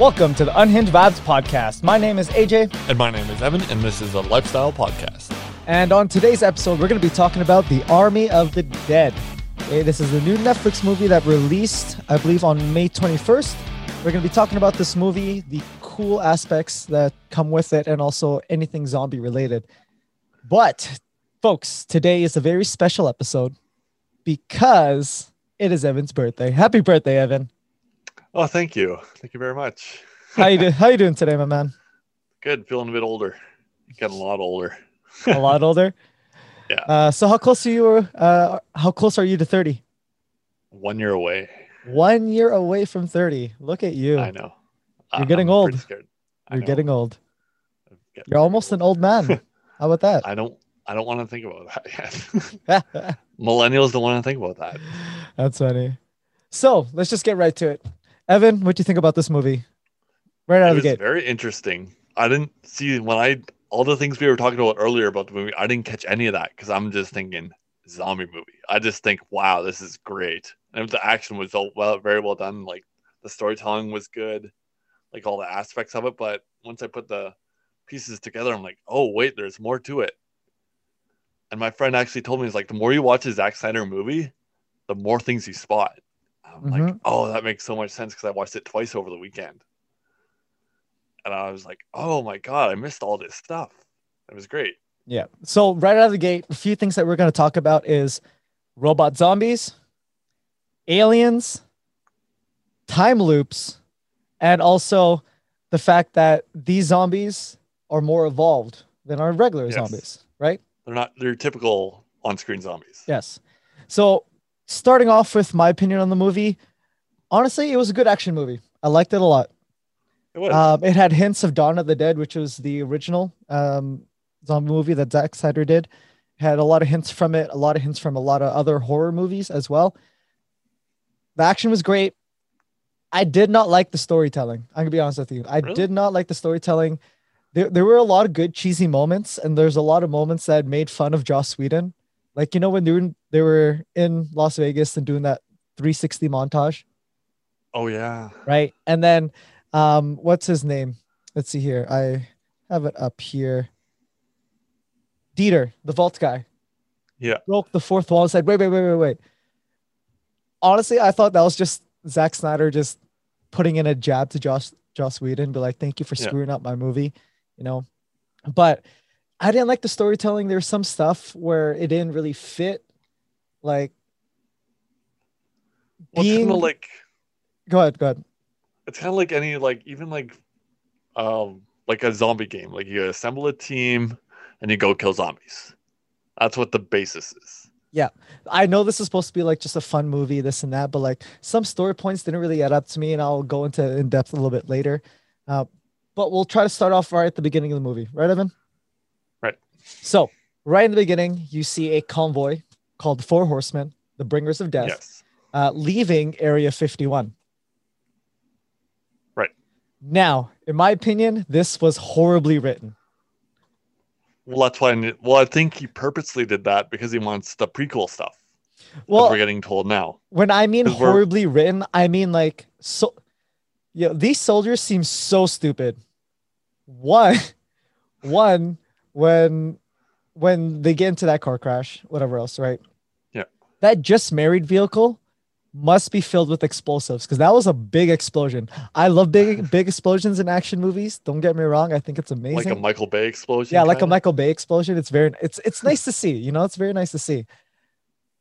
Welcome to the Unhinged Vibes podcast. My name is AJ, And my name is Evan, and this is a lifestyle podcast. and on today's episode, we're going to be talking about The Army of the Dead. Okay, this is the new Netflix movie that released, I believe, on May 21st. We're going to be talking about this movie, the cool aspects that come with it, and also anything zombie related. But, folks, today is a very special episode because it is Evan's birthday. Happy birthday, Evan. Oh, thank you. Thank you very much. How you do- How you doing today, my man? Good. Feeling a bit older. Getting a lot older. A lot older. Yeah. Uh, so how close are you? Uh, how close are you to thirty? One year away. One year away from thirty. Look at you. I know. You're getting I'm old. You're getting old. Getting You're almost an old man. How about that? I don't. I don't want to think about that yet. Millennials don't want to think about that. That's funny. So let's just get right to it. Evan, what do you think about this movie? Right out It of the gate. very interesting. I didn't see when I all the things we were talking about earlier about the movie. I didn't catch any of that because I'm just thinking zombie movie. I just think, wow, this is great. And the action was all well, very well done. Like the storytelling was good, like all the aspects of it. But once I put the pieces together, I'm like, oh wait, there's more to it. And my friend actually told me, he's like, the more you watch a Zack Snyder movie, the more things you spot. I'm like, Mhm. oh, that makes so much sense because I watched it twice over the weekend. And I was like, oh my God, I missed all this stuff. It was great. Yeah. So right out of the gate, a few things that we're going to talk about is robot zombies, aliens, time loops, and also the fact that these zombies are more evolved than our regular Yes. zombies, right? They're not, they're typical on screen zombies. Yes. So starting off with my opinion on the movie, honestly, it was a good action movie. I liked it a lot. It was. Um, it had hints of Dawn of the Dead, which was the original um, zombie movie that Zack Snyder did. Had a lot of hints from it, a lot of hints from a lot of other horror movies as well. The action was great. I did not like the storytelling. I'm gonna be honest with you. I Really? did not like the storytelling. There, there were a lot of good cheesy moments, and there's a lot of moments that made fun of Joss Whedon. Like you know when they were in, they were in Las Vegas and doing that 360 montage oh, yeah. right? And then um what's his name? Let's see here. I have it up here. Dieter, the vault guy. Yeah. Broke the fourth wall and said, wait, wait, wait, wait, wait. Honestly, I thought that was just Zack Snyder just putting in a jab to Josh Joss Whedon, be like, thank you for Yeah. screwing up my movie, you know. But I didn't like the storytelling. There's some stuff where it didn't really fit. Like Well, it's kind being of like, go ahead, go ahead. it's kind of like any, like, even like, um, like a zombie game. Like you assemble a team and you go kill zombies. That's what the basis is. Yeah. I know this is supposed to be like just a fun movie, this and that, but like some story points didn't really add up to me, and I'll go into in depth a little bit later. Uh, but we'll try to start off right at the beginning of the movie, right, Evan? So, right in the beginning, you see a convoy called the Four Horsemen, the Bringers of Death, Yes. uh, leaving Area 51. Right. Now, in my opinion, this was horribly written. Well, that's why. I knew- well, I think he purposely did that because he wants the prequel stuff. Well, Well, we're getting told now. when I mean horribly written, I mean like so. Yeah, these soldiers seem so stupid. One, one when when they get into that car crash, whatever else, right? Yeah. That just married vehicle must be filled with explosives because that was a big explosion. I love big big explosions in action movies. Don't get me wrong. I think it's amazing. Like a Michael Bay explosion. Yeah, like a kinda. Michael Bay explosion. It's very it's it's nice to see, you know, it's very nice to see.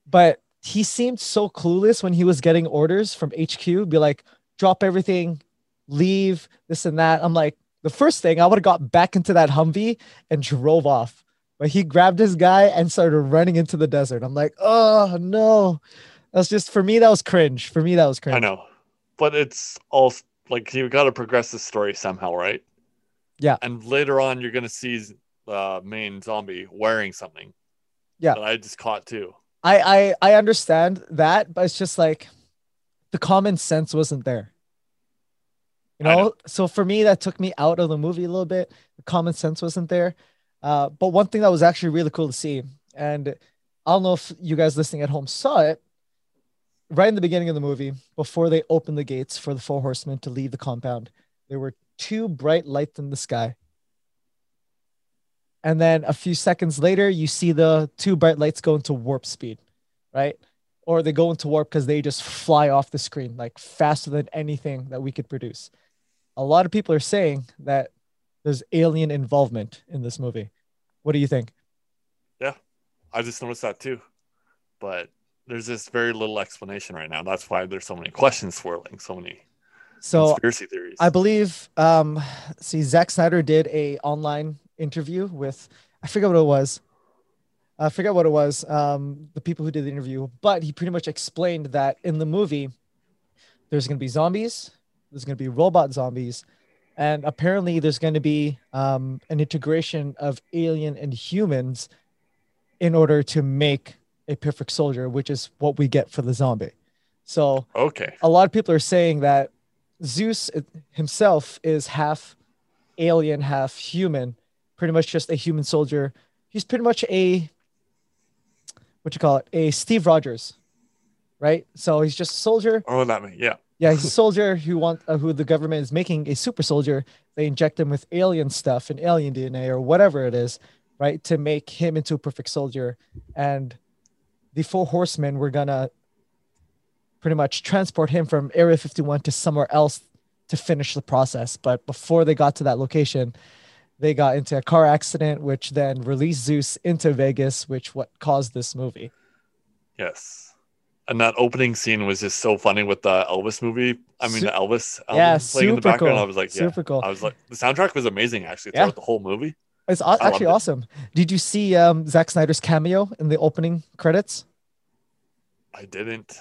But he seemed so clueless when he was getting orders from HQ, be like, drop everything, leave, this and that. I'm like, the first thing I would have got back into that Humvee and drove off. But he grabbed his guy and started running into the desert. I'm like, oh no. That's just for me, that was cringe. For me, that was cringe. I know, but it's all like you got to progress the story somehow, right? Yeah. And later on, you're gonna see the main zombie wearing something. Yeah. That I just caught too. I, I I understand that, but it's just like the common sense wasn't there. You know, know. so for me, that took me out of the movie a little bit. The common sense wasn't there. Uh, but one thing that was actually really cool to see, and I don't know if you guys listening at home saw it, right in the beginning of the movie, before they open the gates for the four horsemen to leave the compound, there were two bright lights in the sky. And then a few seconds later, you see the two bright lights go into warp speed, right? Or they go into warp because they just fly off the screen like faster than anything that we could produce. A lot of people are saying that there's alien involvement in this movie. What do you think? Yeah, I just noticed that too. But there's this very little explanation right now. That's why there's so many questions swirling, so many So conspiracy theories. I believe um see Zack Snyder did a online interview with I forget what it was. I forget what it was. Um the people who did the interview, but he pretty much explained that in the movie there's going to be zombies, there's going to be robot zombies, and apparently there's going to be um an integration of alien and humans in order to make a perfect soldier, which is what we get for the zombie. So okay. a lot of people are saying that Zeus himself is half alien, half human, pretty much just a human soldier. He's pretty much a what you call it, a Steve Rogers, right? So he's just a soldier. Oh, that me, yeah. Yeah, he's a soldier who want uh, who the government is making a super soldier. They inject him with alien stuff and alien DNA or whatever it is, right, to make him into a perfect soldier. And the four horsemen were gonna pretty much transport him from Area 51 to somewhere else to finish the process. But before they got to that location, they got into a car accident, which then released Zeus into Vegas, which what caused this movie. Yes. And that opening scene was just so funny with the Elvis movie. I mean, the Elvis album Yeah, playing in the background. cool. I was like, yeah. Super cool. I was like, the soundtrack was amazing actually Yeah. throughout the whole movie. It's actually it. awesome. Did you see um, Zack Snyder's cameo in the opening credits? I didn't.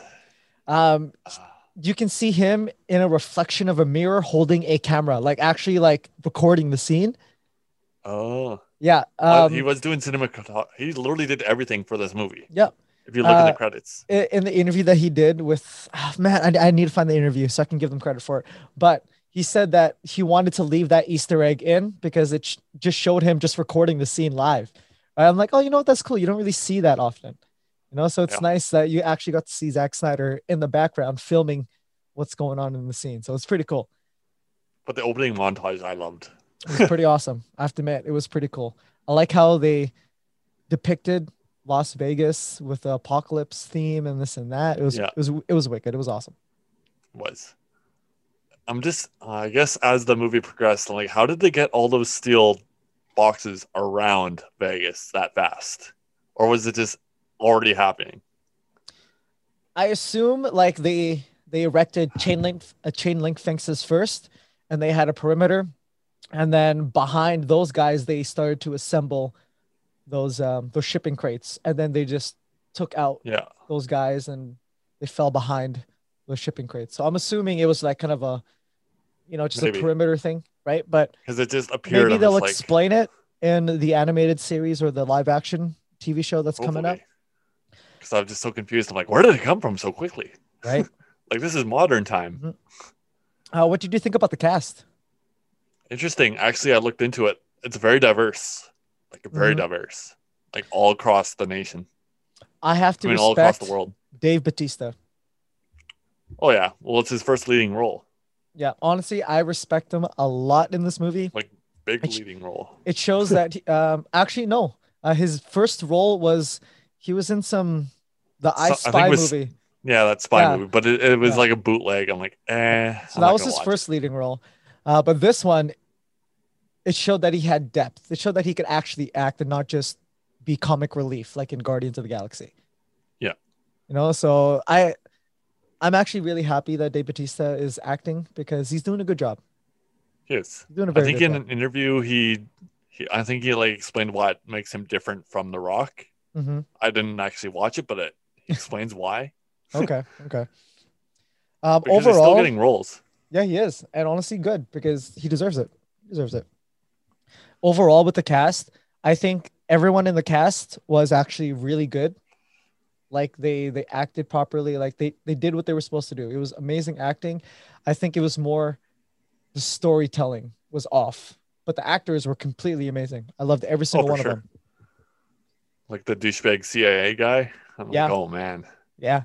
Um, Ah, you can see him in a reflection of a mirror holding a camera, like actually like recording the scene. Oh, Yeah. Uh, Um, he was doing cinema. He literally did everything for this movie. yeah. If you look at Uh, the credits, in the interview that he did with ah, man I, I need to find the interview so i can give them credit for it. But he said that he wanted to leave that easter egg in because it sh- just showed him just recording the scene live. Right? i'm like oh you know what? That's cool. You don't really see that often. You know so it's Yeah. nice that you actually got to see Zack snyder in the background filming what's going on in the scene. So it's pretty cool. But the opening montage I loved. it was pretty awesome. I have to admit it was pretty cool. I like how they depicted las vegas with the apocalypse theme and this and that. It was Yeah. it was it was wicked. It was awesome. Was. I'm just, uh, I guess, as the movie progressed, I'm like, how did they get all those steel boxes around Vegas that fast, or was it just already happening? I assume like they they erected chain link uh, chain link fences first, and they had a perimeter, and then behind those guys they started to assemble those um those shipping crates, and then they just took out Yeah, those guys and they fell behind those shipping crates. So I'm assuming it was like kind of a, you know, just Maybe. a perimeter thing, right? But because it just appeared. maybe they'll like, explain it in the animated series or the live action TV show that's coming up, Because I'm just so confused. I'm like, where did it come from so quickly? right? Like this is modern time. uh, what did you think about the cast? Interesting. Actually, I looked into it. It's very diverse, like very Mhm. diverse, like all across the nation. I have I to mean, all across the world. Dave Batista. Oh yeah. Well, it's his first leading role, Yeah, honestly, I respect him a lot in this movie. Like big It's- leading role. It shows that he- um actually no, uh, his first role was he was in some the I So- I Spy it was- movie. Yeah, that spy Yeah. movie, but it, it was Yeah. like a bootleg. I'm like, eh. So I'm that was his watch first leading role. Uh, but this one, it showed that he had depth. It showed that he could actually act and not just be comic relief like in Guardians of the Galaxy. Yeah. You know, so I I'm actually really happy that Dave Batista is acting because he's doing a good job. Yes. He's doing a I very I think in job. an interview he, he, I think he like explained what makes him different from The Rock. Mm-hmm. I didn't actually watch it, but it explains why. Okay. Okay. Um, he's still overall, getting roles. Yeah, he is. And honestly, good because he deserves it. He deserves it. Overall, with the cast, I think everyone in the cast was actually really good. Like they they acted properly. Like they they did what they were supposed to do. It was amazing acting. I think it was more the storytelling was off, but the actors were completely amazing. I loved every single for one sure. of them. Like the douchebag CIA guy. I'm Yeah. like, oh man, Yeah.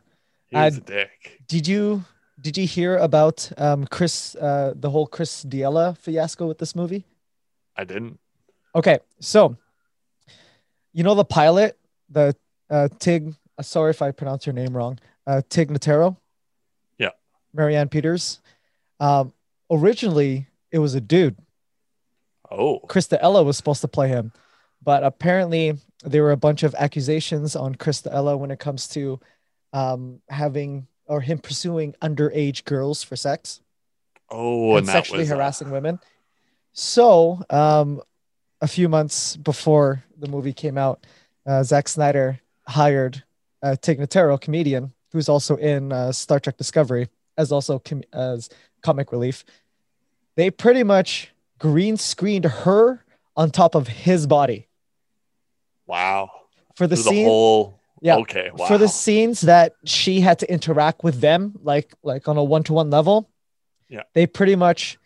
he was I- a dick. Did you did you hear about um Chris uh the whole Chris D'Elia fiasco with this movie? I didn't. Okay, so you know the pilot, the uh Tig uh, sorry if I pronounce your name wrong. Uh Tig Notaro? Yeah. Marianne Peters. Um originally it was a dude. Oh, Chris D'Elia was supposed to play him, but apparently there were a bunch of accusations on Chris D'Elia when it comes to um, having or him pursuing underage girls for sex oh, and and that sexually was uh, harassing women. So, um, a few months before the movie came out, uh, Zack Snyder hired uh, Tig Notaro, comedian who's also in uh, Star Trek Discovery as also com- as comic relief. They pretty much green screened her on top of his body wow. for the Through the scene. whole. Yeah, Okay. Wow. For the scenes that she had to interact with them, like like on a one to one level, Yeah. they pretty much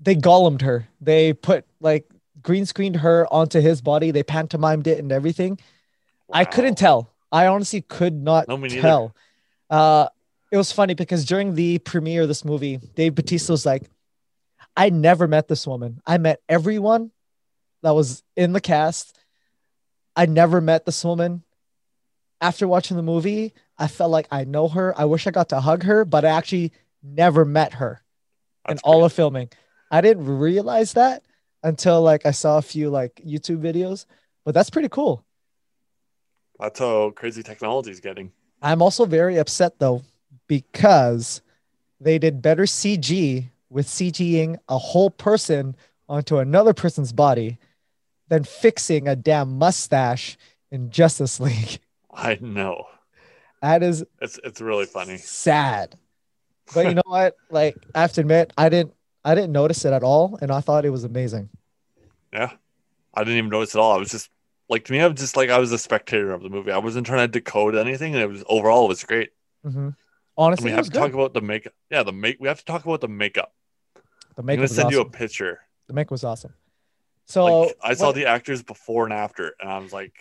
they gollumed her. They put like green screened her onto his body. They pantomimed it and everything. I couldn't tell. I honestly could not No, tell. Uh, it was funny because during the premiere of this movie, Dave Batista was like, I never met this woman. I met everyone that was in the cast. I never met this woman. After watching the movie, I felt like I know her. I wish I got to hug her, but I actually never met her in That's all of filming. I didn't realize that until like I saw a few like YouTube videos, but that's pretty cool. That's how crazy technology is getting. I'm also very upset though because they did better CG with CGing a whole person onto another person's body than fixing a damn mustache in Justice League. I know. That is It's it's really funny. sad. But you know what? Like I have to admit, I didn't I didn't notice it at all, and I thought it was amazing. Yeah. I didn't even notice at all. I was just like to me, I was just like I was a spectator of the movie. I wasn't trying to decode anything, and it was overall it was great. hmm And Honestly, we it have to good. talk about the makeup. Yeah, the make. We have to talk about the makeup. the makeup. I'm gonna send awesome. you a picture. the make was awesome. So Like I saw what- the actors before and after, and I was like,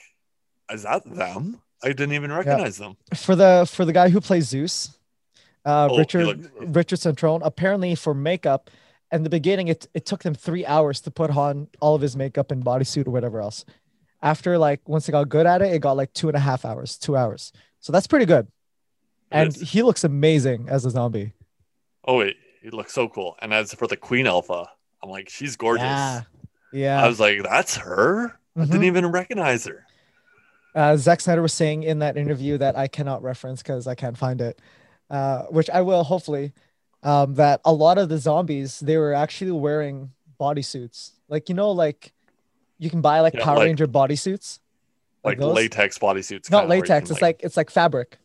"Is that them?" I didn't even recognize them. for the for the guy who plays Zeus, uh, Oh, Richard looked- Richard Cetrone. Apparently, for makeup, in the beginning, it it took them three hours to put on all of his makeup and bodysuit or whatever else. After like once they got good at it, it got like two and a half hours, two hours. So that's pretty good. And he looks amazing as a zombie. Oh wait, he looks so cool. And as for the Queen Alpha, I'm like, she's gorgeous. Yeah, yeah. I was like, that's her. I Mhm. didn't even recognize her. uh, Zack Snyder was saying in that interview that I cannot reference because I can't find it, uh, which I will hopefully. Um, that a lot of the zombies they were actually wearing bodysuits, like you know, like you can buy like Yeah, Power like- Ranger bodysuits, Like those. latex bodysuits. not kinda where you latex. It's like it's like fabric,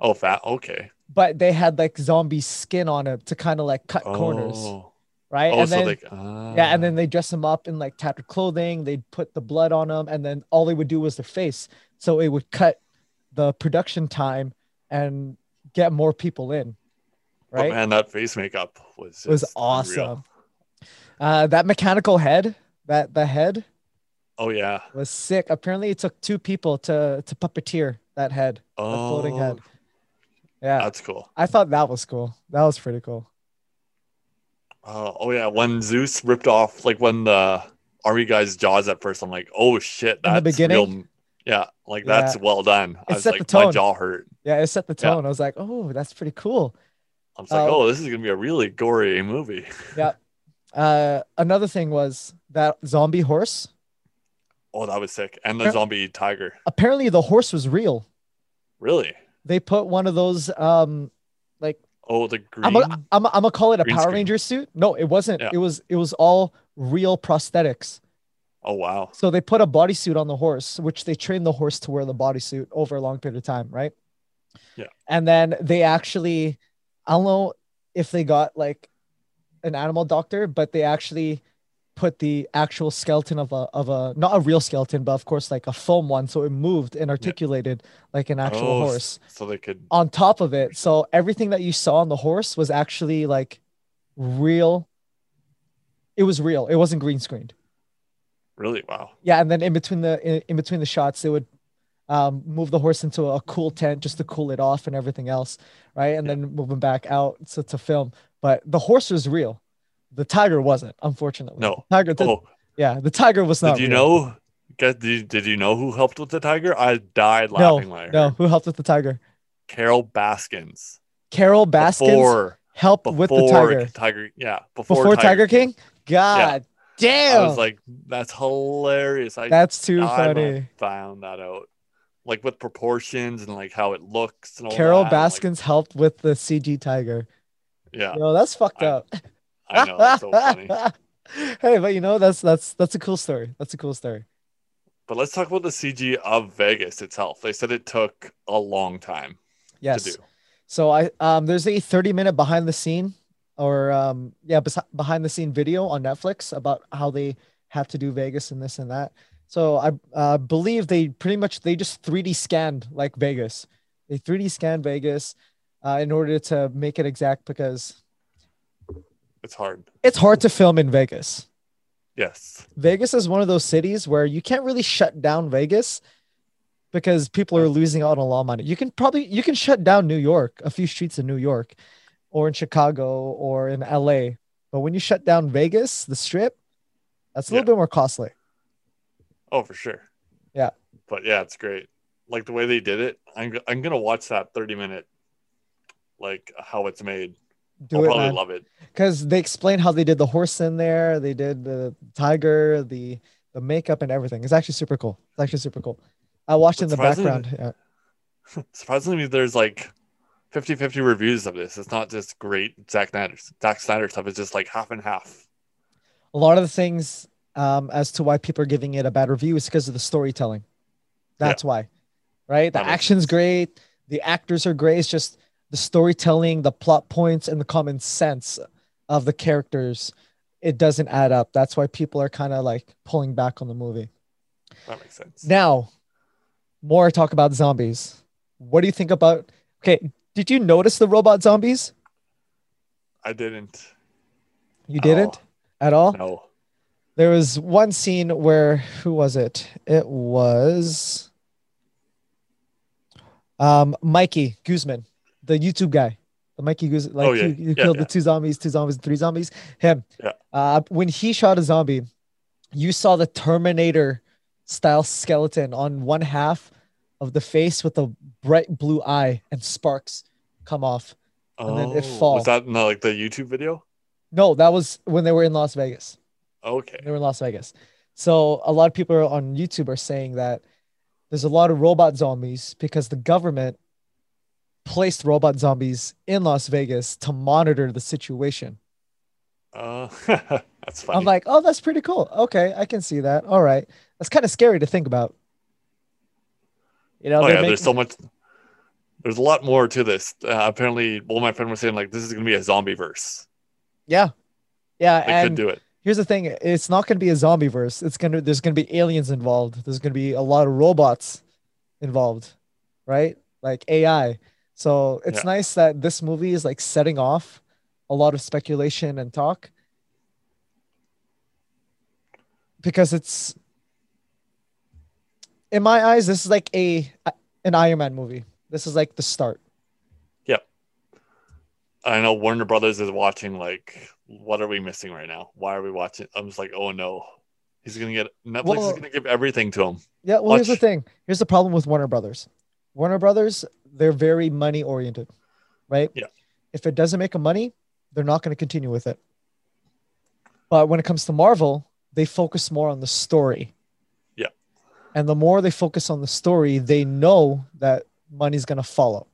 oh, fat. Okay. but they had like zombie skin on it to kind of like cut corners, Oh, right? oh and so then like, yeah, and then they dress them up in like tattered clothing. They'd put the blood on them, and then all they would do was their face. So it would cut the production time and get more people in. But Right? man, that face makeup was was awesome. Uh, that mechanical head, that the head Oh yeah. was sick. Apparently, it took two people to to puppeteer that head, Oh, that floating head. Yeah, that's cool. I thought that was cool. That was pretty cool. Uh, oh yeah, when Zeus ripped off like when the army guy's jaws at first, I'm like, oh shit, In the that's beginning? real. Yeah, like that's well done. I It was set like, my jaw hurt. Yeah, it set the Yeah. tone. I was like, oh, that's pretty cool. I was like, Uh, oh, this is gonna be a really gory movie. Yeah. Uh, another thing was that zombie horse. Oh, that was sick. And the Yeah. zombie tiger. Apparently, the horse was real. Really? They put one of those um like Oh, the green. I'm gonna I'm, I'm gonna call it a Power screen. Ranger suit. No, it wasn't. Yeah. It was it was all real prosthetics. oh wow. So they put a bodysuit on the horse, which they trained the horse to wear the bodysuit over a long period of time, right? Yeah. And then they actually, I don't know if they got like an animal doctor, but they actually put the actual skeleton of a of a not a real skeleton, but of course like a foam one, so it moved and articulated like an actual Oh, horse So they could. on top of it. So everything that you saw on the horse was actually like real. It was real. It wasn't green screened. Really? Wow. Yeah, and then in between the in, in between the shots, they would um, move the horse into a cool tent just to cool it off and everything else, right? And Yeah. then move him back out to, to film. But the horse was real. The tiger wasn't, unfortunately. No. The tiger. The, Oh, Yeah, the tiger was not. did you real. know? Did you, did you know who helped with the tiger? I died laughing I no. Who helped with the tiger? Carol Baskins. Carol Baskins Before, helped before with the tiger Tiger, yeah, before, before Tiger King. God I damn, I was like, that's hilarious. I that's too funny. I found that out. Like with proportions and like how it looks and all Carol that, like, Baskins helped with the CG tiger. yeah, Yo, that's fucked I- up. I know. It's so funny. hey, but you know that's that's that's a cool story. That's a cool story. But let's talk about the CG of Vegas itself. They said it took a long time Yes. to do. So I um there's a 30 minute behind the scene or um yeah bes- behind the scene video on Netflix about how they have to do Vegas and this and that. So I uh, believe they pretty much they just 3D scanned like Vegas. They 3D scanned Vegas uh, in order to make it exact because It's hard. it's hard to film in Vegas. Yes. Vegas is one of those cities where you can't really shut down Vegas because people are losing out on a lot of money. You can probably you can shut down New York, a few streets in New York, or in Chicago or in LA. But when you shut down Vegas, the strip, that's a little Yeah. bit more costly. Oh, for sure. Yeah. But yeah, it's great. Like the way they did it. I'm I'm gonna watch that 30 minute, like how it's made. Do I'll it, probably man. love it. Because they explain how they did the horse in there, they did the tiger, the the makeup and everything. It's actually super cool. It's actually super cool. I watched in the background. Yeah. Surprisingly, there's like 50 50 reviews of this. It's not just great Zack Snyder, Zack Snyder stuff. It's just like half and half. a lot of the things um, as to why people are giving it a bad review is because of the storytelling. That's why, right? The That action's great, the actors are great. It's just the storytelling, the plot points, and the common sense of the characters. It doesn't add up. That's why people are kind of like pulling back on the movie. That makes sense. Now, more talk about zombies. What do you think about? Okay, did you notice the robot zombies? I didn't. You didn't all. at all. No. There was one scene where who was it? It was um Mikey Guzman, the YouTube guy. The Mikey Guzman, like Oh, yeah. he, he Yeah, killed yeah. the two zombies, two zombies, and three zombies. Him. Yeah. Uh when he shot a zombie, you saw the Terminator style skeleton on one half of the face with a bright blue eye and sparks come off. And then it falls. Was that in the, like the YouTube video? No, that was when they were in Las Vegas. Okay. They were in Las Vegas. So a lot of people on YouTube are saying that there's a lot of robot zombies because the government placed robot zombies in Las Vegas to monitor the situation. Uh, that's funny. I'm like, oh, that's pretty cool. Okay, I can see that. All right. That's kind of scary to think about. You know, oh yeah, make- there's so much. There's a lot more to this. Uh, apparently, well, my friend was saying like this is gonna be a zombie verse. yeah. Yeah. They and could do it. Here's the thing it's not going to be a zombie verse it's going to there's going to be aliens involved. There's going to be a lot of robots involved right? Like ai so it's Yeah. nice that this movie is like setting off a lot of speculation and talk. Because it's in my eyes this is like a an iron man movie. This is like the start I know Warner Brothers is watching. Like, what are we missing right now? Why are we watching? I'm just like, oh no, he's gonna get Netflix Well- is gonna give everything to him. Yeah, well, here's the thing. Here's the problem with Warner Brothers. Warner Brothers, they're very money oriented, right? Yeah. If it doesn't make a money, they're not going to continue with it. But when it comes to Marvel, they focus more on the story. Yeah. And the more they focus on the story, they know that money's going to follow.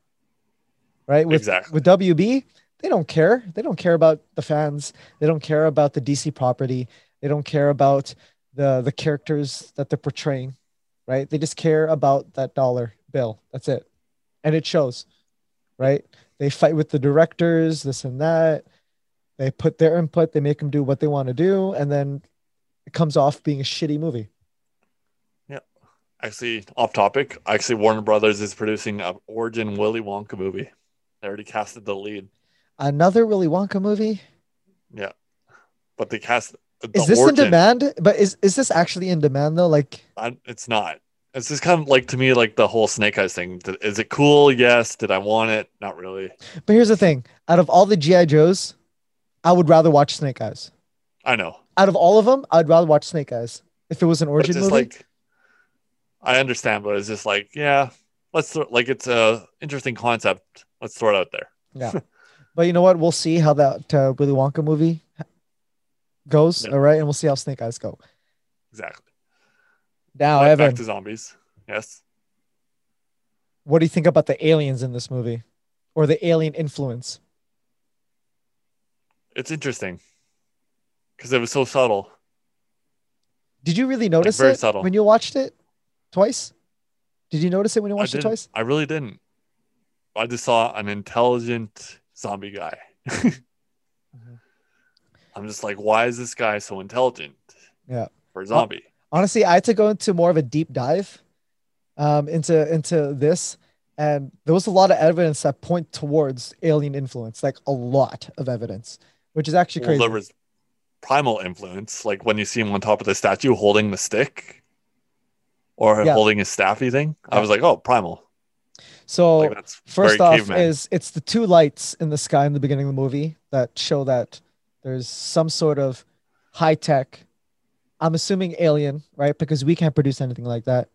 Right? With Exactly. with WB, they don't care. They don't care about the fans. They don't care about the DC property. They don't care about the the characters that they're portraying, right? They just care about that dollar bill. That's it. And it shows, right? They fight with the directors, this and that. They put their input, they make them do what they want to do, and then it comes off being a shitty movie. Yeah. Actually, off topic. Actually, Warner Brothers is producing a Origin Willy Wonka movie. They already casted the lead. Another Willy Wonka movie? Yeah, but they cast. The Is this origin, in demand? But is, is this actually in demand though? Like, I, it's not. It's just kind of like to me, like the whole Snake Eyes thing. Is it cool? Yes. Did I want it? Not really. But here's the thing: out of all the GI Joes, I would rather watch Snake Eyes. I know. Out of all of them, I'd rather watch Snake Eyes if it was an origin it's movie. like I understand, but it's just like, yeah, let's throw, like it's a interesting concept. Let's throw it out there. Yeah. but you know what? We'll see how that uh, Willy Wonka movie goes. Yeah. All right. And we'll see how Snake Eyes go. Exactly. Now, But Evan, back to zombies. Yes. what do you think about the aliens in this movie or the alien influence? It's interesting because it was so subtle. Did you really notice very it subtle. when you watched it twice? Did you notice it when you watched it twice? I really didn't. I just saw an intelligent zombie guy. Mm-hmm. I'm just like, why is this guy so intelligent? Yeah. For a zombie. Honestly, I had to go into more of a deep dive um, into into this, and there was a lot of evidence that point towards alien influence, like a lot of evidence, which is actually well, crazy. there was primal influence, like when you see him on top of the statue holding the stick or Yeah. holding his staffy thing. I was like, oh, primal. So Like First off, caveman. is it's the two lights in the sky in the beginning of the movie that show that there's some sort of high tech. I'm assuming alien, right? Because we can't produce anything like that.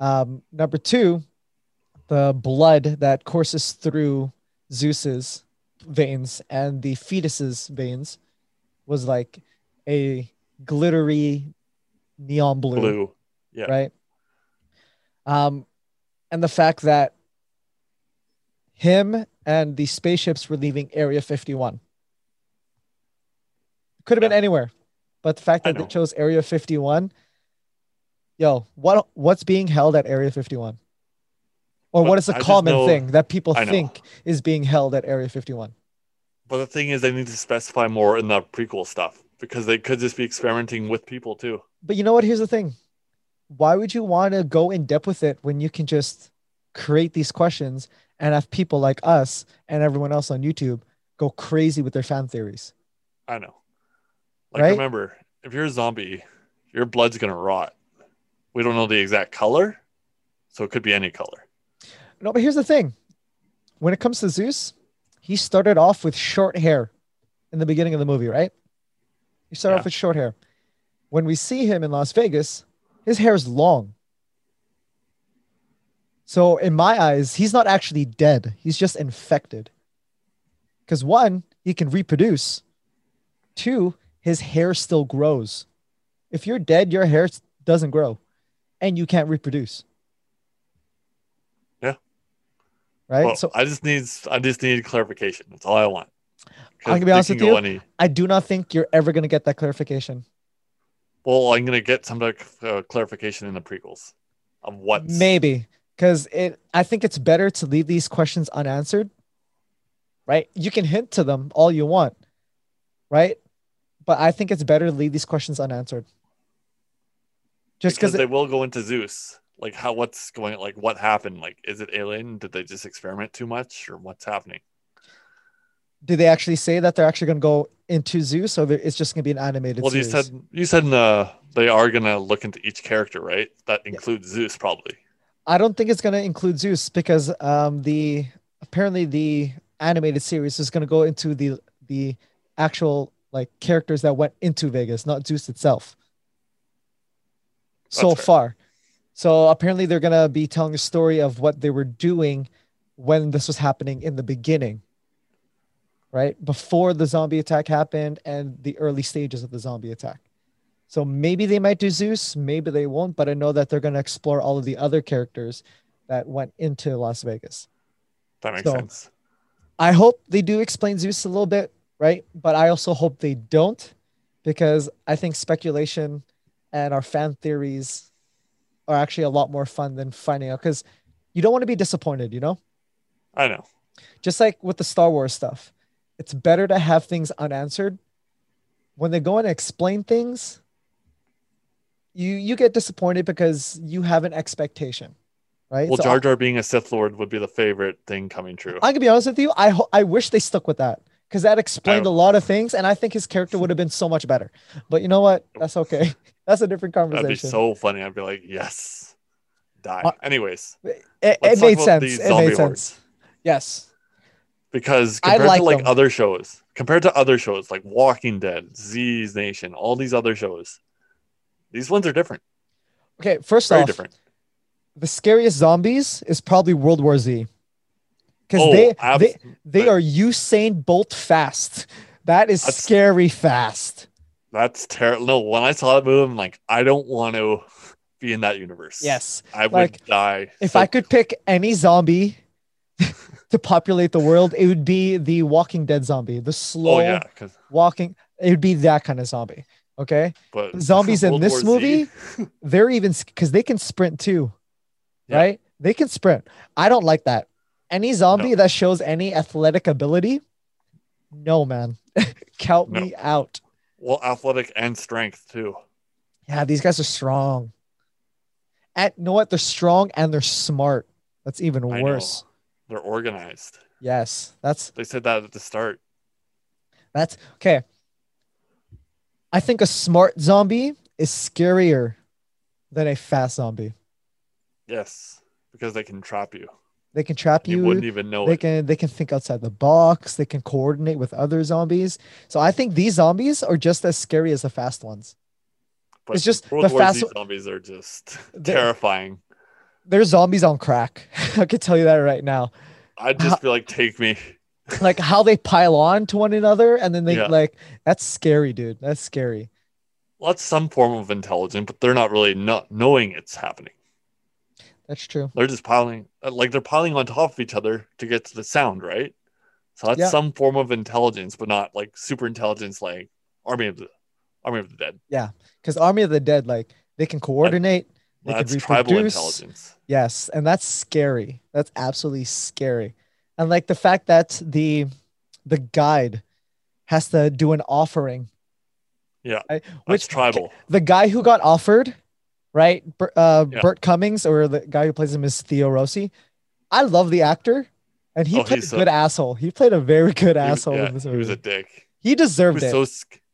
Um, number two, the blood that courses through Zeus's veins and the fetus's veins was like a glittery neon blue blue. Yeah. right? Um, and the fact that him and the spaceships were leaving Area 51 could have been anywhere, but the fact that they chose Area 51, yo, what what's being held at Area 51? Or But what is the just common thing that people I think is being held at Area 51? But the thing is, they need to specify more in the prequel stuff because they could just be experimenting with people too. But you know what? Here's the thing. Why would you want to go in depth with it when you can just create these questions and have people like us and everyone else on YouTube go crazy with their fan theories? I know. Like, Right? remember, if you're a zombie, your blood's gonna rot. We don't know the exact color, so it could be any color. No, but here's the thing. When it comes to Zeus, he started off with short hair in the beginning of the movie, right? He started Yeah. off with short hair. When we see him in Las Vegas, his hair is long. So in my eyes, he's not actually dead. He's just infected. Because one, he can reproduce. Two, his hair still grows. If you're dead, your hair doesn't grow and you can't reproduce. Yeah. Right? Well, so I just need I just need clarification. That's all I want. I'm gonna be honest can with you. Any, I do not think you're ever going to get that clarification. Well, I'm gonna get some like, uh, clarification in the prequels of what Maybe because it. I think it's better to leave these questions unanswered. Right? You can hint to them all you want, right? But I think it's better to leave these questions unanswered. Just because because they will go into Zeus. Like how what's going like what happened? Like is it alien? Did they just experiment too much or what's happening? Did they actually say that they're actually going to go into Zeus, or it's just going to be an animated Well, you said you said the they are gonna look into each character, right? That includes Zeus, probably. I don't think it's going to include Zeus because um, the apparently the animated series is going to go into the the actual like characters that went into Vegas, not Zeus itself. So fair. far, so apparently they're going to be telling a story of what they were doing when this was happening in the beginning, right before the zombie attack happened and the early stages of the zombie attack. So maybe they might do Zeus, maybe they won't, but I know that they're going to explore all of the other characters that went into Las Vegas. That makes So- sense. I hope they do explain Zeus a little bit, right? But I also hope they don't because I think speculation and our fan theories are actually a lot more fun than finding out because you don't want to be disappointed, you know? I know. Just like with the Star Wars stuff, it's better to have things unanswered. When they go and explain things, you you get disappointed because you have an expectation, right? Well, So Jar Jar being a Sith Lord would be the favorite thing coming true. I can be honest with you. I ho- I wish they stuck with that because that explained a lot of things, and I think his character would have been so much better. But you know what? That's okay. That's a different conversation. That'd be so funny. I'd be like, yes. die. Uh, Anyways, It, it made sense. It made hordes. sense. Yes. Because compared like to like them. other shows, compared to other shows like Walking Dead, Z's Nation, all these other shows, these ones are different. Okay. First Very off, different. the scariest zombies is probably World War Z. Because Oh, they, abs- they they are Usain Bolt fast. That is That's- scary fast. That's terrible. No, when I saw that movie, I'm like, I don't want to be in that universe. Yes. I would die. If so I could pick any zombie to populate the world, it would be the Walking Dead zombie, the slow Oh yeah, walking. It would be that kind of zombie. Okay. but Zombies in this War movie, they're even because they can sprint too, Yeah. right? They can sprint. I don't like that. Any zombie that shows any athletic ability, no man, count No. me out. well, athletic and strength too. Yeah, these guys are strong. And you know what? They're strong and they're smart. That's even worse. They're organized. Yes, that's They said that at the start. that's okay. I think a smart zombie is scarier than a fast zombie. Yes, because they can trap you. They can trap You, you. wouldn't even know they it. can they can think outside the box. They can coordinate with other zombies. So I think these zombies are just as scary as the fast ones. But it's just World the War fast- Z zombies are just terrifying. They're zombies on crack. I can tell you that right now. I'd just be like, take me. Like how they pile on to one another and then they Yeah. like that's scary, dude. That's scary. Well, that's some form of intelligence, but they're not really not knowing it's happening. That's true. They're just piling, uh, like they're piling on top of each other to get to the sound, right? So that's Yeah. some form of intelligence, but not like super intelligence, like Army of the Army of the Dead. Yeah, because Army of the Dead, like they can coordinate. They That's tribal reproduce. intelligence. Yes, and that's scary. That's absolutely scary. And like the fact that the the guide has to do an offering. Yeah, right? That's Which tribal. the guy who got offered, right? Uh, Yeah. Burt Cummings, or the guy who plays him is Theo Rossi. I love the actor, and he Oh, played a he's a- good asshole. He played a very good He asshole yeah, in this he was a dick. he He deserved was it. so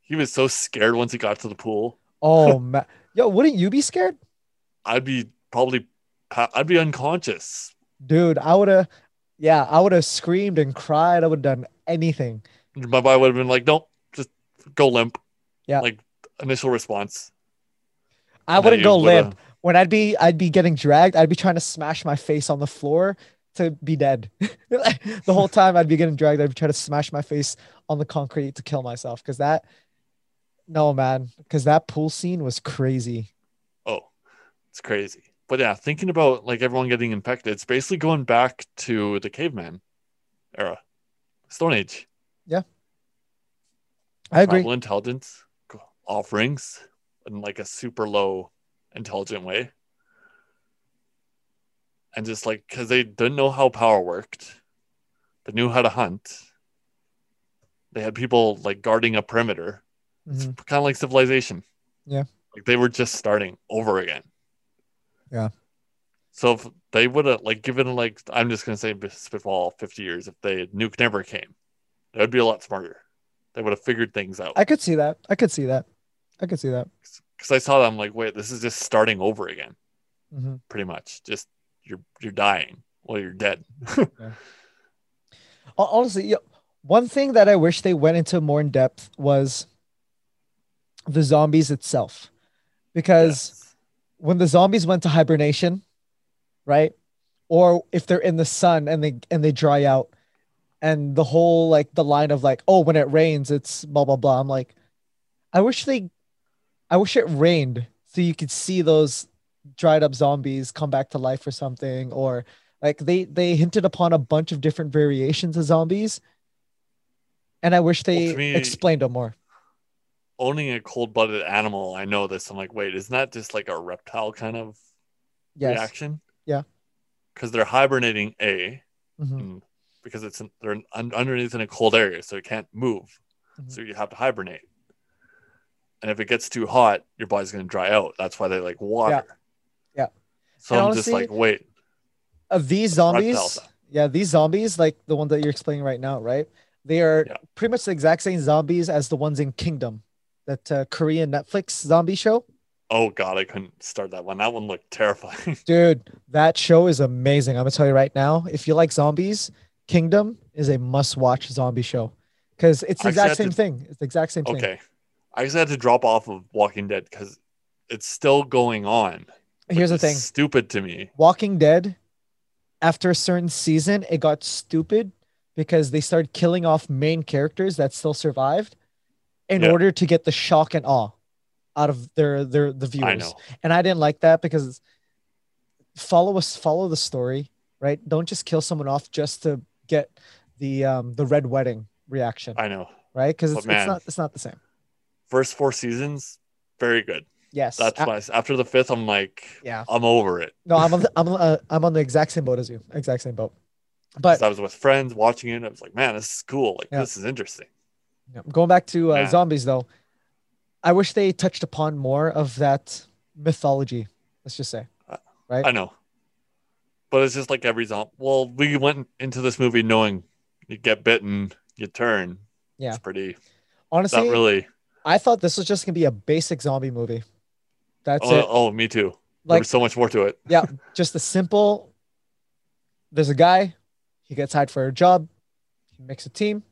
he was so scared once he got to the pool. oh man, yo, wouldn't you be scared, I'd be probably I'd be unconscious. dude? I would have, yeah, I would have screamed and cried. I would have done anything. My body would have been like, nope, just go limp. Yeah. Like initial response. I And wouldn't go would've- limp. When I'd be, I'd be getting dragged. I'd be trying to smash my face on the floor to be dead. the whole time I'd be getting dragged. I'd be trying to smash my face on the concrete to kill myself. Because that, no man, because that pool scene was crazy. It's crazy. But yeah, thinking about like everyone getting infected, it's basically going back to the caveman era, Stone Age. Yeah. I agree. Tribal intelligence, offerings, in like a super low intelligent way. And just like because they didn't know how power worked, they knew how to hunt. They had people like guarding a perimeter. It's Mhm. kind of like civilization. Yeah. Like they were just starting over again. Yeah. So if they would have like given like I'm just gonna say spitball 50 years if they nuke never came, that would be a lot smarter. They would have figured things out. I could see that. I could see that. I could see that. Because I saw that I'm like, wait, this is just starting over again, Mhm. pretty much. Just you're you're dying. Well, you're dead. Hon- Honestly, yeah, one thing that I wish they went into more in depth was the zombies itself, because Yes. When the zombies went to hibernation, right? Or if they're in the sun and they and they dry out, and the whole like the line of like, oh, when it rains, it's blah blah blah. I'm like, I wish they, I wish it rained so you could see those dried up zombies come back to life or something, or like they they hinted upon a bunch of different variations of zombies, and I wish they Well, me- explained them more. Owning a cold blooded animal, I know this. I'm like, wait, isn't that just like a reptile kind of Yes. reaction? Yeah. Because they're hibernating A, Mhm. because it's in, they're un- underneath in a cold area, so it can't move. Mhm. So you have to hibernate. And if it gets too hot, your body's going to dry out. That's why they like water. Yeah. So And I'm just like, wait, of these reptiles. zombies yeah these zombies like the one that you're explaining right now right they are Yeah. pretty much the exact same zombies as the ones in kingdom that uh, korean netflix zombie show Oh god, I couldn't start that one. That one looked terrifying. Dude, that show is amazing. I'm gonna tell you right now. If you like zombies, Kingdom is a must-watch zombie show because it's the exact same to- thing. It's the exact same thing. okay. I just had to drop off of Walking Dead because it's still going on. Here's the thing: Stupid to me. Walking Dead, after a certain season, it got stupid because they started killing off main characters that still survived in Yeah. order to get the shock and awe out of their their the viewers. I and I didn't like that because follow us follow the story right don't just kill someone off just to get the um the red wedding reaction I know. right because But it's, it's not it's not the same First four seasons, very good. yes That's why after the fifth, I'm like, yeah I'm over it. no i'm on the, I'm, uh, I'm on the exact same boat as you exact same boat. but I was with friends watching it. I was like, man, this is cool. Like, Yeah. this is interesting. Yeah, going back to uh, Man. zombies though i wish they touched upon more of that mythology let's just say Right. I know. But it's just like every zombie. Well, we went into this movie knowing you get bitten, you turn. Yeah. It's pretty, honestly not really. i thought this was just gonna be a basic zombie movie that's Oh, it oh, me too. like There's so much more to it. yeah, just a simple. There's a guy, he gets hired for a job, he makes a team.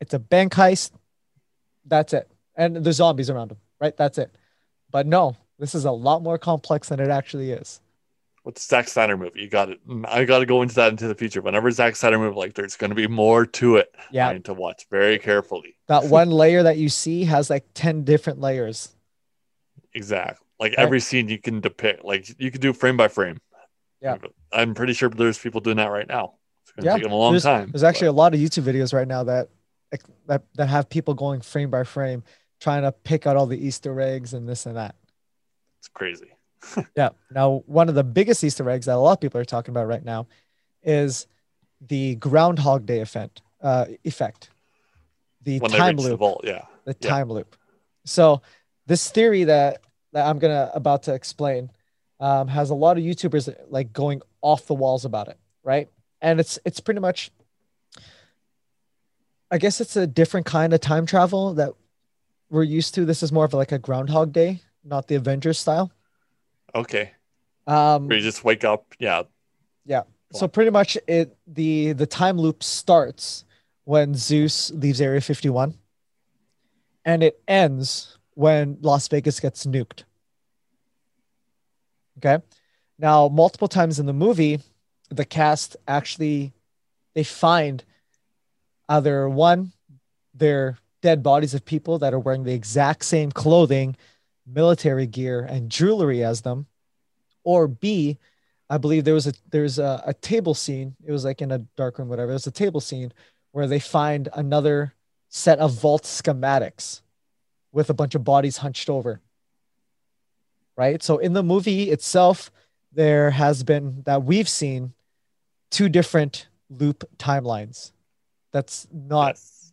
It's a bank heist. That's it, and there's zombies around him. Right, that's it. But no, this is a lot more complex than it actually is. With the Zack Snyder movie, you got it. I got to go into that into the future. Whenever Zack Snyder movie, like, there's going to be more to it. Yeah, I need to watch very carefully. that one layer that you see has like ten different layers. Exactly. Like Right. every scene you can depict, like you can do frame by frame. Yeah. I'm pretty sure there's people doing that right now. It's going to Yeah, take them a long there's, time. There's actually a lot of YouTube videos right now that that that have people going frame by frame, trying to pick out all the Easter eggs and this and that. It's crazy. Yeah. Now, one of the biggest Easter eggs that a lot of people are talking about right now is the Groundhog Day effect. Uh, effect. The When time reach the loop. vault, yeah. The yeah. time loop. So, this theory that that I'm gonna about to explain um, has a lot of YouTubers like going off the walls about it, right? And it's it's pretty much. I guess it's a different kind of time travel that we're used to. This is more of like a Groundhog Day, not the Avengers style. Okay. Um, Where you just wake up. Yeah. Yeah. so pretty much it the the time loop starts when Zeus leaves Area 51 and it ends when Las Vegas gets nuked. Okay? Now, multiple times in the movie, the cast actually they find either one they're dead bodies of people that are wearing the exact same clothing, military gear and jewelry as them or B I believe there was a there's a, a table scene. It was like in a dark room, whatever. There's a table scene where they find another set of vault schematics with a bunch of bodies hunched over. Right. So in the movie itself, there has been that we've seen two different loop timelines. That's not Yes.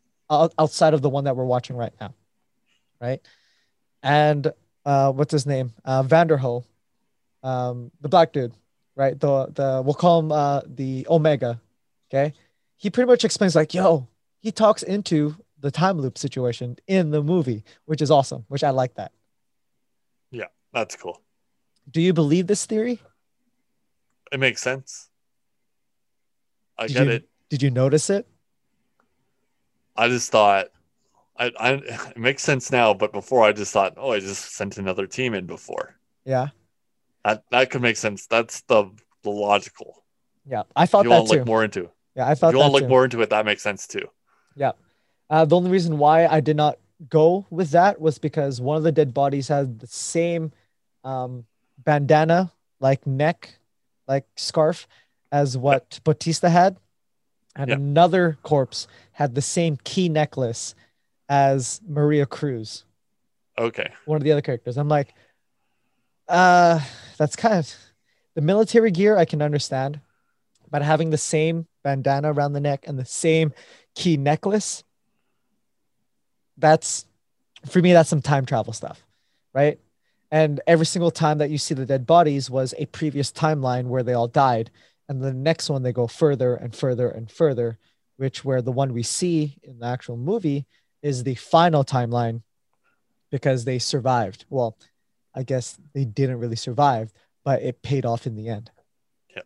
outside of the one that we're watching right now, right? And uh, what's his name? Uh, Vanderohe, um, the black dude, right? The the we'll call him uh, the Omega. Okay, he pretty much explains like, yo, he talks into the time loop situation in the movie, which is awesome. Which I like that. Yeah, that's cool. Do you believe this theory? It makes sense. I Did get you- it. Did you notice it? I just thought, I, I, it makes sense now, but before I just thought, oh, I just sent another team in before. Yeah, That that could make sense. That's the the logical. yeah. I If thought you that want to too. look more into, yeah, I thought you want to too. look more into it, that makes sense too. Yeah, uh, the only reason why I did not go with that was because one of the dead bodies had the same um, bandana, like neck, like scarf, as what Bautista had, and Yep. another corpse had the same key necklace as Maria Cruz, Okay, one of the other characters. I'm like, uh, that's kind of the military gear I can understand, but having the same bandana around the neck and the same key necklace, that's for me, that's some time travel stuff, right? And every single time that you see the dead bodies was a previous timeline where they all died. And the next one, they go further and further and further, which where the one we see in the actual movie is the final timeline because they survived. Well, I guess they didn't really survive, but it paid off in the end. Yeah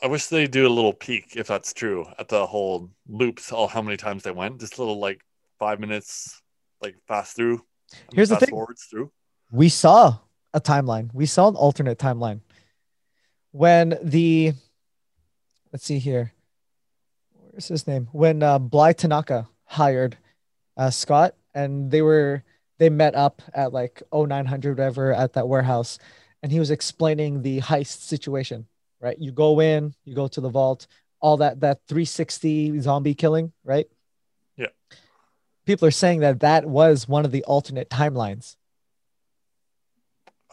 i wish they do a little peek, if that's true, at the whole loops, all how many times they went. Just a little like five minutes, like fast through. I mean, Here's the thing. Forwards through. we saw a timeline. We saw an alternate timeline. When the let's see here. Where's his name? When uh, Bly Tanaka hired uh, Scott and they were they met up at like 0900 whatever at that warehouse and he was explaining the heist situation, right? You go in, you go to the vault, all that that 360 zombie killing, right? Yeah. People are saying that that was one of the alternate timelines.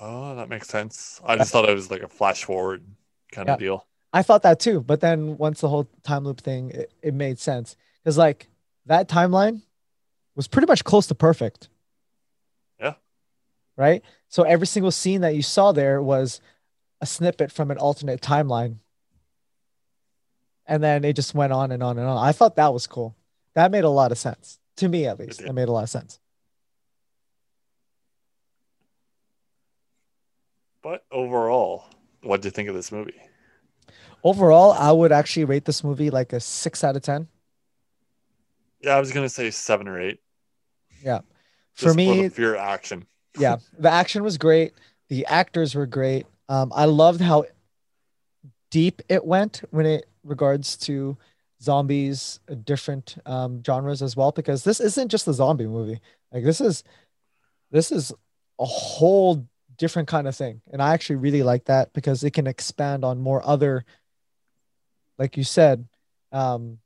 Oh, that makes sense. I just thought it was like a flash forward kind Yeah. of deal. I thought that too, but then once the whole time loop thing, it, it made sense because like that timeline was pretty much close to perfect. Yeah. Right. So every single scene that you saw there was a snippet from an alternate timeline, and then it just went on and on and on. I thought that was cool. That made a lot of sense to me, at least. did. It made a lot of sense. But overall, what do you think of this movie? Overall, I would actually rate this movie like a six out of ten. Yeah, I was gonna say seven or eight. Yeah. Just For me, the pure action. yeah the action was great the actors were great um i loved how deep it went when it regards to zombies uh, different um genres as well because this isn't just a zombie movie like this is this is a whole different kind of thing and i actually really like that because it can expand on more other like you said um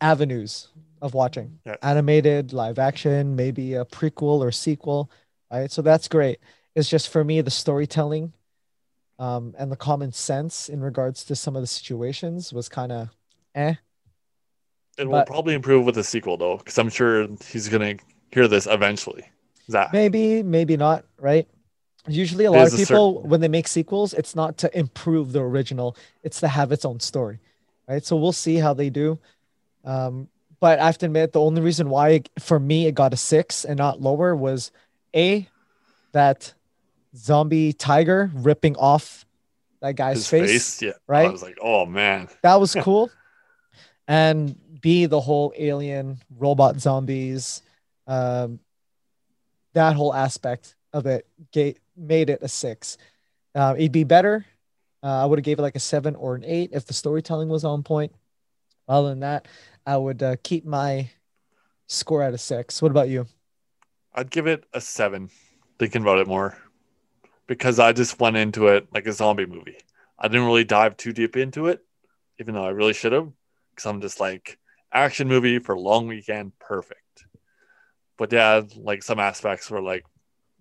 avenues of watching Yeah. animated live action maybe a prequel or sequel right so that's great it's just for me the storytelling um and the common sense in regards to some of the situations was kind of eh It will But- probably improve with the sequel though, because I'm sure he's gonna hear this eventually. Zack. maybe maybe not right usually a lot There's of people when they make sequels it's not to improve the original it's to have its own story right so we'll see how they do um but i have to admit the only reason why it- for me it got a six and not lower was a that zombie tiger ripping off that guy's His face, face, yeah. I was like, oh man. that was cool and b the whole alien robot zombies um that whole aspect of it ga- made it a six uh, it'd be better uh, i would have gave it like a seven or an eight if the storytelling was on point other than that i would uh, keep my score at a six what about you I'd give it a seven, thinking about it more. Because I just went into it like a zombie movie. I didn't really dive too deep into it, even though I really should have. Because I'm just like, action movie for long weekend, perfect. But yeah, like some aspects were like,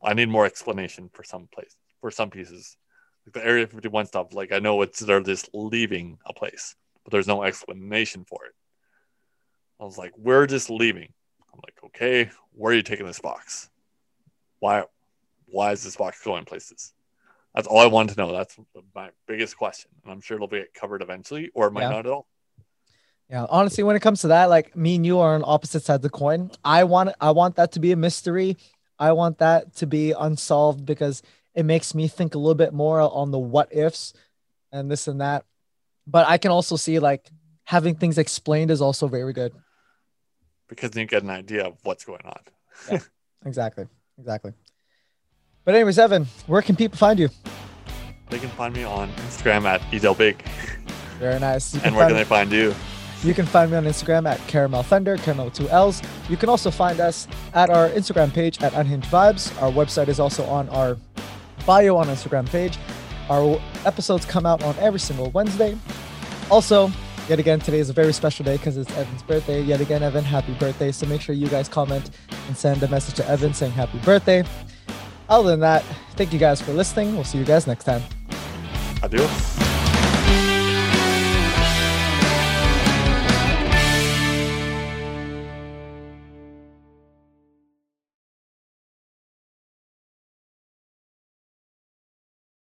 I need more explanation for some place, for some pieces. Like the Area 51 stuff, like I know it's they're just leaving a place, but there's no explanation for it. I was like, we're just leaving. I'm like, okay, where are you taking this box? Why, why is this box going places? That's all I wanted to know. That's my biggest question, and I'm sure it'll be covered eventually, or it might Yeah. not at all. Yeah, honestly, when it comes to that, like me and you are on opposite sides of the coin. I want I want that to be a mystery. I want that to be unsolved because it makes me think a little bit more on the what ifs and this and that. But I can also see like having things explained is also very good. because then you get an idea of what's going on. Exactly. Exactly. But anyways, Evan, where can people find you? They can find me on Instagram at edelbig, Very nice. And where can they find you? You can find me on Instagram at Caramel Thunder, Caramel with two L's. You can also find us at our Instagram page at Unhinged Vibes. Our website is also on our bio on Instagram page. Our episodes come out on every single Wednesday. Also, yet again, today is a very special day because it's Evan's birthday. Yet again, Evan, happy birthday. So make sure you guys comment and send a message to Evan saying happy birthday. Other than that, thank you guys for listening. We'll see you guys next time. Adios.